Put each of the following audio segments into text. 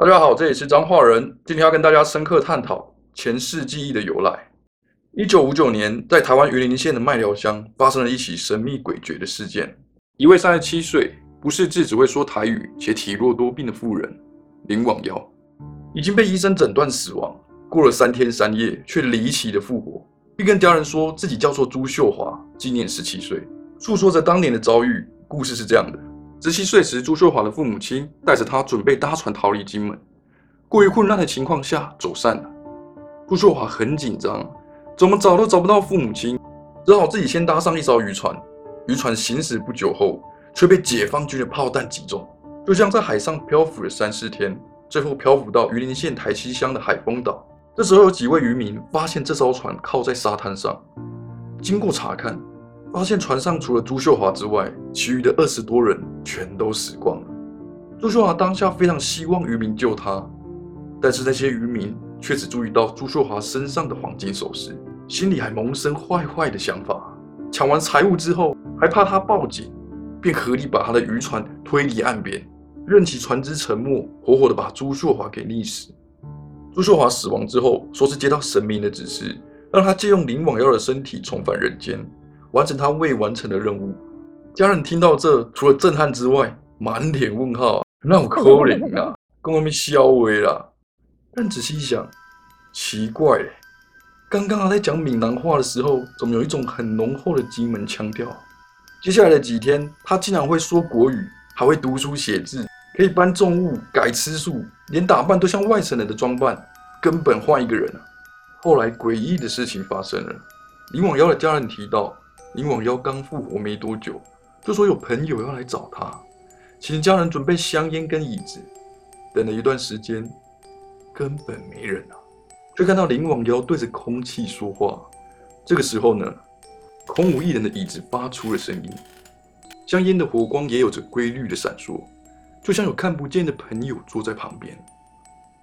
大家好，这里是张化人，今天要跟大家深刻探讨前世记忆的由来。一九五九年，在台湾云林县的麦寮乡发生了一起神秘诡谲的事件。一位三十七岁、不识字、只会说台语且体弱多病的妇人林广瑶，已经被医生诊断死亡。过了三天三夜，却离奇的复活，并跟家人说自己叫做朱秀华，今年十七岁，诉说着当年的遭遇。故事是这样的。十七岁时，朱秀华的父母亲带着他准备搭船逃离金门，过于混乱的情况下走散了。朱秀华很紧张，怎么找都找不到父母亲，只好自己先搭上一艘渔船。渔船行驶不久后，却被解放军的炮弹击中，就像在海上漂浮了三四天，最后漂浮到榆林县台西乡的海丰岛。这时候，有几位渔民发现这艘船靠在沙滩上，经过查看。发现船上除了朱秀华之外，其余的二十多人全都死光了。朱秀华当下非常希望渔民救他，但是那些渔民却只注意到朱秀华身上的黄金首饰，心里还萌生坏坏的想法。抢完财物之后，还怕他报警，便合力把他的渔船推离岸边，任其船只沉没，活活的把朱秀华给溺死。朱秀华死亡之后，说是接到神明的指示，让他借用林网妖的身体重返人间。完成他未完成的任务，家人听到这，除了震撼之外，满脸问号。那我可怜啊，跟我们消微了。但仔细一想，奇怪，刚刚他在讲闽南话的时候，怎么有一种很浓厚的金门腔调？接下来的几天，他竟然会说国语，还会读书写字，可以搬重物、改吃素，连打扮都像外省人的装扮，根本换一个人啊！后来诡异的事情发生了，林网妖的家人提到。林网妖刚复活没多久，就说有朋友要来找他，请家人准备香烟跟椅子。等了一段时间，根本没人啊，却看到林网妖对着空气说话。这个时候呢，空无一人的椅子发出了声音，香烟的火光也有着规律的闪烁，就像有看不见的朋友坐在旁边。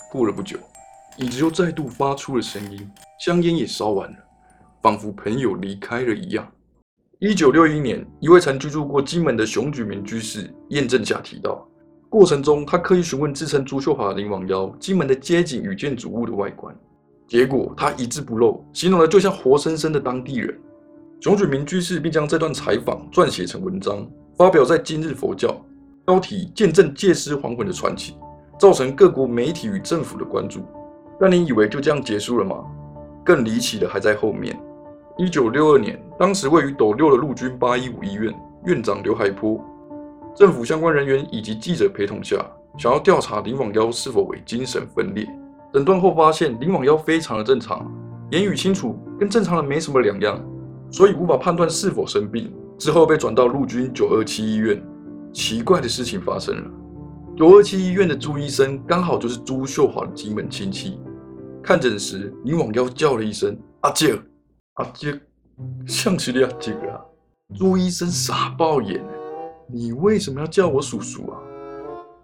过了不久，椅子又再度发出了声音，香烟也烧完了，仿佛朋友离开了一样。一九六一年，一位曾居住过金门的熊举民居士验证下提到，过程中他刻意询问自称朱秀华的林王妖金门的街景与建筑物的外观，结果他一字不漏，形容的就像活生生的当地人。熊举民居士并将这段采访撰写成文章，发表在《今日佛教》，标题见证借尸还魂的传奇，造成各国媒体与政府的关注。但你以为就这样结束了吗？更离奇的还在后面。一九六二年，当时位于斗六的陆军八一五医院院长刘海波，政府相关人员以及记者陪同下，想要调查林网妖是否为精神分裂。诊断后发现林网妖非常的正常，言语清楚，跟正常人没什么两样，所以无法判断是否生病。之后被转到陆军九二七医院。奇怪的事情发生了，九二七医院的朱医生刚好就是朱秀华的金门亲戚。看诊时，林网妖叫了一声“阿姐”。阿杰，像是你阿杰啊！朱医生傻爆眼，你为什么要叫我叔叔啊？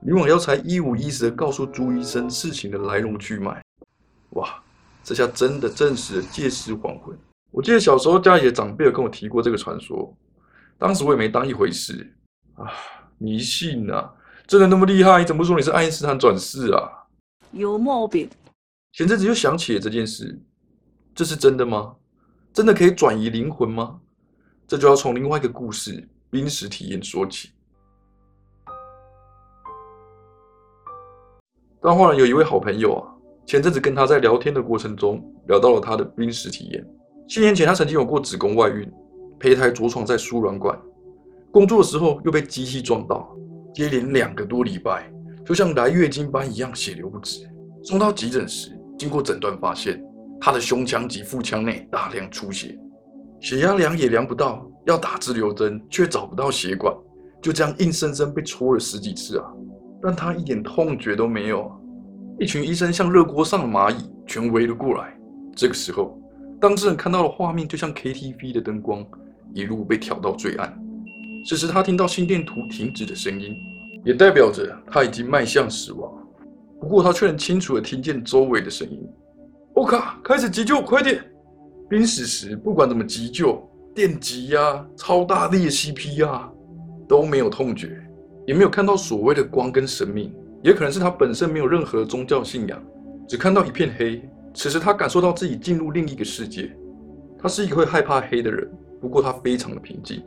林网妖才一五一十的告诉朱医生事情的来龙去脉。哇，这下真的证实了借尸还魂。我记得小时候家里的长辈有跟我提过这个传说，当时我也没当一回事啊。迷信啊，真的那么厉害？你怎么说你是爱因斯坦转世啊？有毛病。前阵子又想起了这件事，这是真的吗？真的可以转移灵魂吗？这就要从另外一个故事——濒死体验说起。当画人有一位好朋友啊，前阵子跟他在聊天的过程中，聊到了他的濒死体验。七年前，他曾经有过子宫外孕，胚胎着床在输卵管，工作的时候又被机器撞到，接连两个多礼拜，就像来月经般一样血流不止。送到急诊时，经过诊断发现。他的胸腔及腹腔内大量出血，血压量也量不到，要打支流针却找不到血管，就这样硬生生被戳了十几次啊！但他一点痛觉都没有。一群医生像热锅上的蚂蚁，全围了过来。这个时候，当事人看到的画面就像 KTV 的灯光，一路被调到最暗。此时他听到心电图停止的声音，也代表着他已经迈向死亡。不过他却能清楚地听见周围的声音。我靠！开始急救，快点！濒死时不管怎么急救，电击呀、超大力的 CP 呀，都没有痛觉，也没有看到所谓的光跟生命，也可能是他本身没有任何宗教信仰，只看到一片黑。此时他感受到自己进入另一个世界。他是一个会害怕黑的人，不过他非常的平静，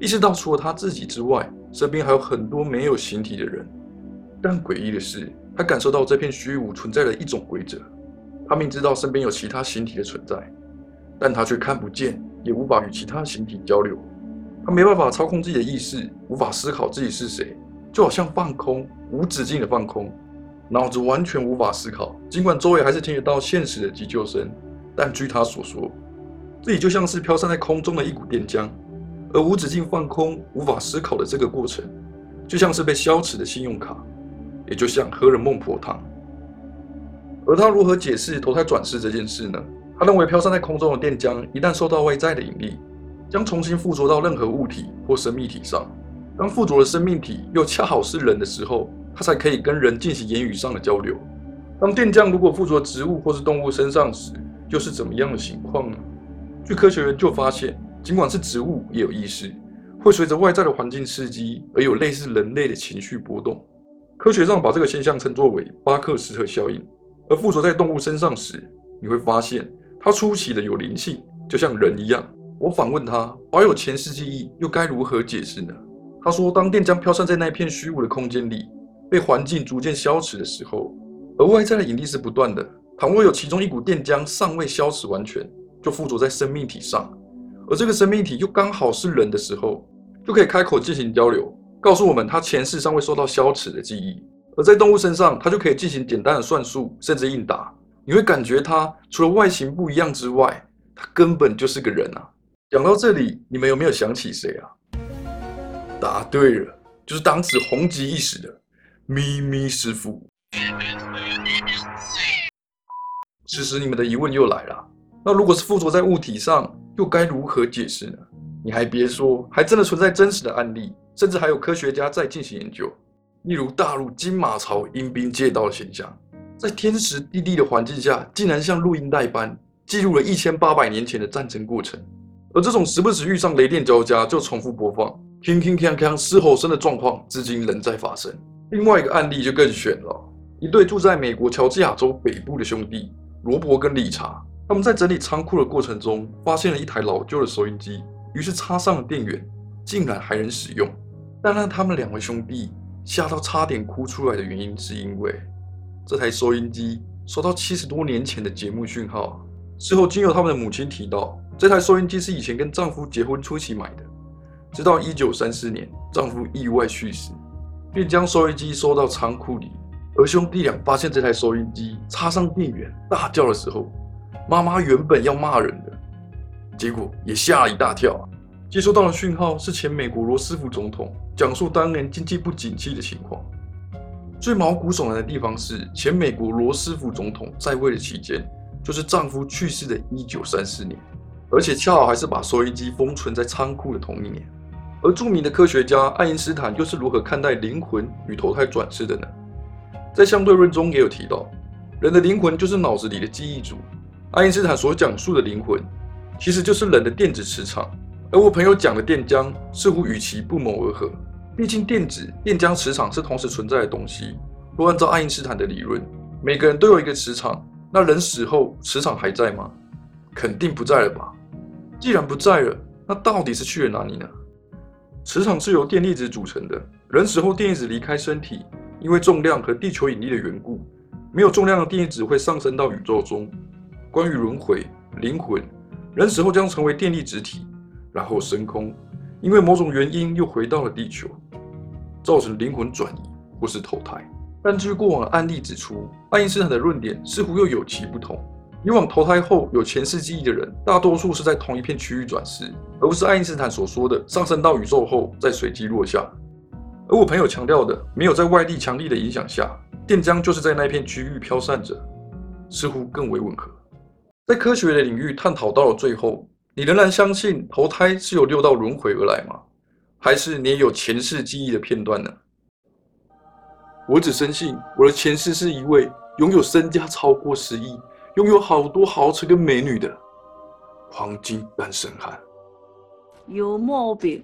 意识到除了他自己之外，身边还有很多没有形体的人。但诡异的是，他感受到这片虚无存在了一种规则。他明知道身边有其他形体的存在，但他却看不见，也无法与其他形体交流。他没办法操控自己的意识，无法思考自己是谁，就好像放空，无止境的放空，脑子完全无法思考。尽管周围还是听得到现实的急救声，但据他所说，自己就像是飘散在空中的一股电浆，而无止境放空、无法思考的这个过程，就像是被消磁的信用卡。也就像喝了孟婆汤，而他如何解释投胎转世这件事呢？他认为飘散在空中的电浆一旦受到外在的引力，将重新附着到任何物体或生命体上。当附着的生命体又恰好是人的时候，他才可以跟人进行言语上的交流。当电浆如果附着植物或是动物身上时，又是怎么样的情况呢？据科学研究发现，尽管是植物也有意识，会随着外在的环境刺激而有类似人类的情绪波动。科学上把这个现象称作为巴克斯特效应，而附着在动物身上时，你会发现它出奇的有灵性，就像人一样。我反问他，保有前世记忆又该如何解释呢？他说，当电浆飘散在那一片虚无的空间里，被环境逐渐消磁的时候，而外在的引力是不断的。倘若有其中一股电浆尚未消磁完全，就附着在生命体上，而这个生命体又刚好是人的时候，就可以开口进行交流。告诉我们，他前世尚未受到消磁的记忆，而在动物身上，它就可以进行简单的算术，甚至应答。你会感觉它除了外形不一样之外，它根本就是个人啊！讲到这里，你们有没有想起谁啊？答对了，就是当时红极一时的咪咪师傅。此时，你们的疑问又来了：那如果是附着在物体上，又该如何解释呢？你还别说，还真的存在真实的案例。甚至还有科学家在进行研究，例如大陆金马槽阴兵借道的现象，在天时地利的环境下，竟然像录音带般记录了一千八百年前的战争过程。而这种时不时遇上雷电交加就重复播放、铿铿锵锵嘶吼声的状况，至今仍在发生。另外一个案例就更悬了：一对住在美国乔治亚州北部的兄弟罗伯跟理查，他们在整理仓库的过程中，发现了一台老旧的收音机，于是插上了电源，竟然还能使用。但让他们两位兄弟吓到差点哭出来的原因，是因为这台收音机收到七十多年前的节目讯号。事后，经由他们的母亲提到，这台收音机是以前跟丈夫结婚初期买的，直到一九三四年丈夫意外去世，便将收音机收到仓库里。而兄弟俩发现这台收音机插上电源，大叫的时候，妈妈原本要骂人的，结果也吓了一大跳。接收到的讯号是前美国罗斯福总统讲述当年经济不景气的情况。最毛骨悚然的地方是，前美国罗斯福总统在位的期间，就是丈夫去世的一九三四年，而且恰好还是把收音机封存在仓库的同一年。而著名的科学家爱因斯坦又是如何看待灵魂与投胎转世的呢？在相对论中也有提到，人的灵魂就是脑子里的记忆组。爱因斯坦所讲述的灵魂，其实就是人的电子磁场。而我朋友讲的电浆似乎与其不谋而合，毕竟电子、电浆磁场是同时存在的东西。若按照爱因斯坦的理论，每个人都有一个磁场，那人死后磁场还在吗？肯定不在了吧？既然不在了，那到底是去了哪里呢？磁场是由电粒子组成的，人死后电粒子离开身体，因为重量和地球引力的缘故，没有重量的电粒子会上升到宇宙中。关于轮回、灵魂，人死后将成为电粒子体。然后升空，因为某种原因又回到了地球，造成灵魂转移或是投胎。但据过往案例指出，爱因斯坦的论点似乎又有其不同。以往投胎后有前世记忆的人，大多数是在同一片区域转世，而不是爱因斯坦所说的上升到宇宙后再随机落下。而我朋友强调的，没有在外力强力的影响下，电浆就是在那片区域飘散着，似乎更为吻合。在科学的领域探讨到了最后。你仍然相信投胎是有六道轮回而来吗？还是你也有前世记忆的片段呢？我只深信我的前世是一位拥有身家超过十亿、拥有好多豪车跟美女的黄金单身汉。有毛病。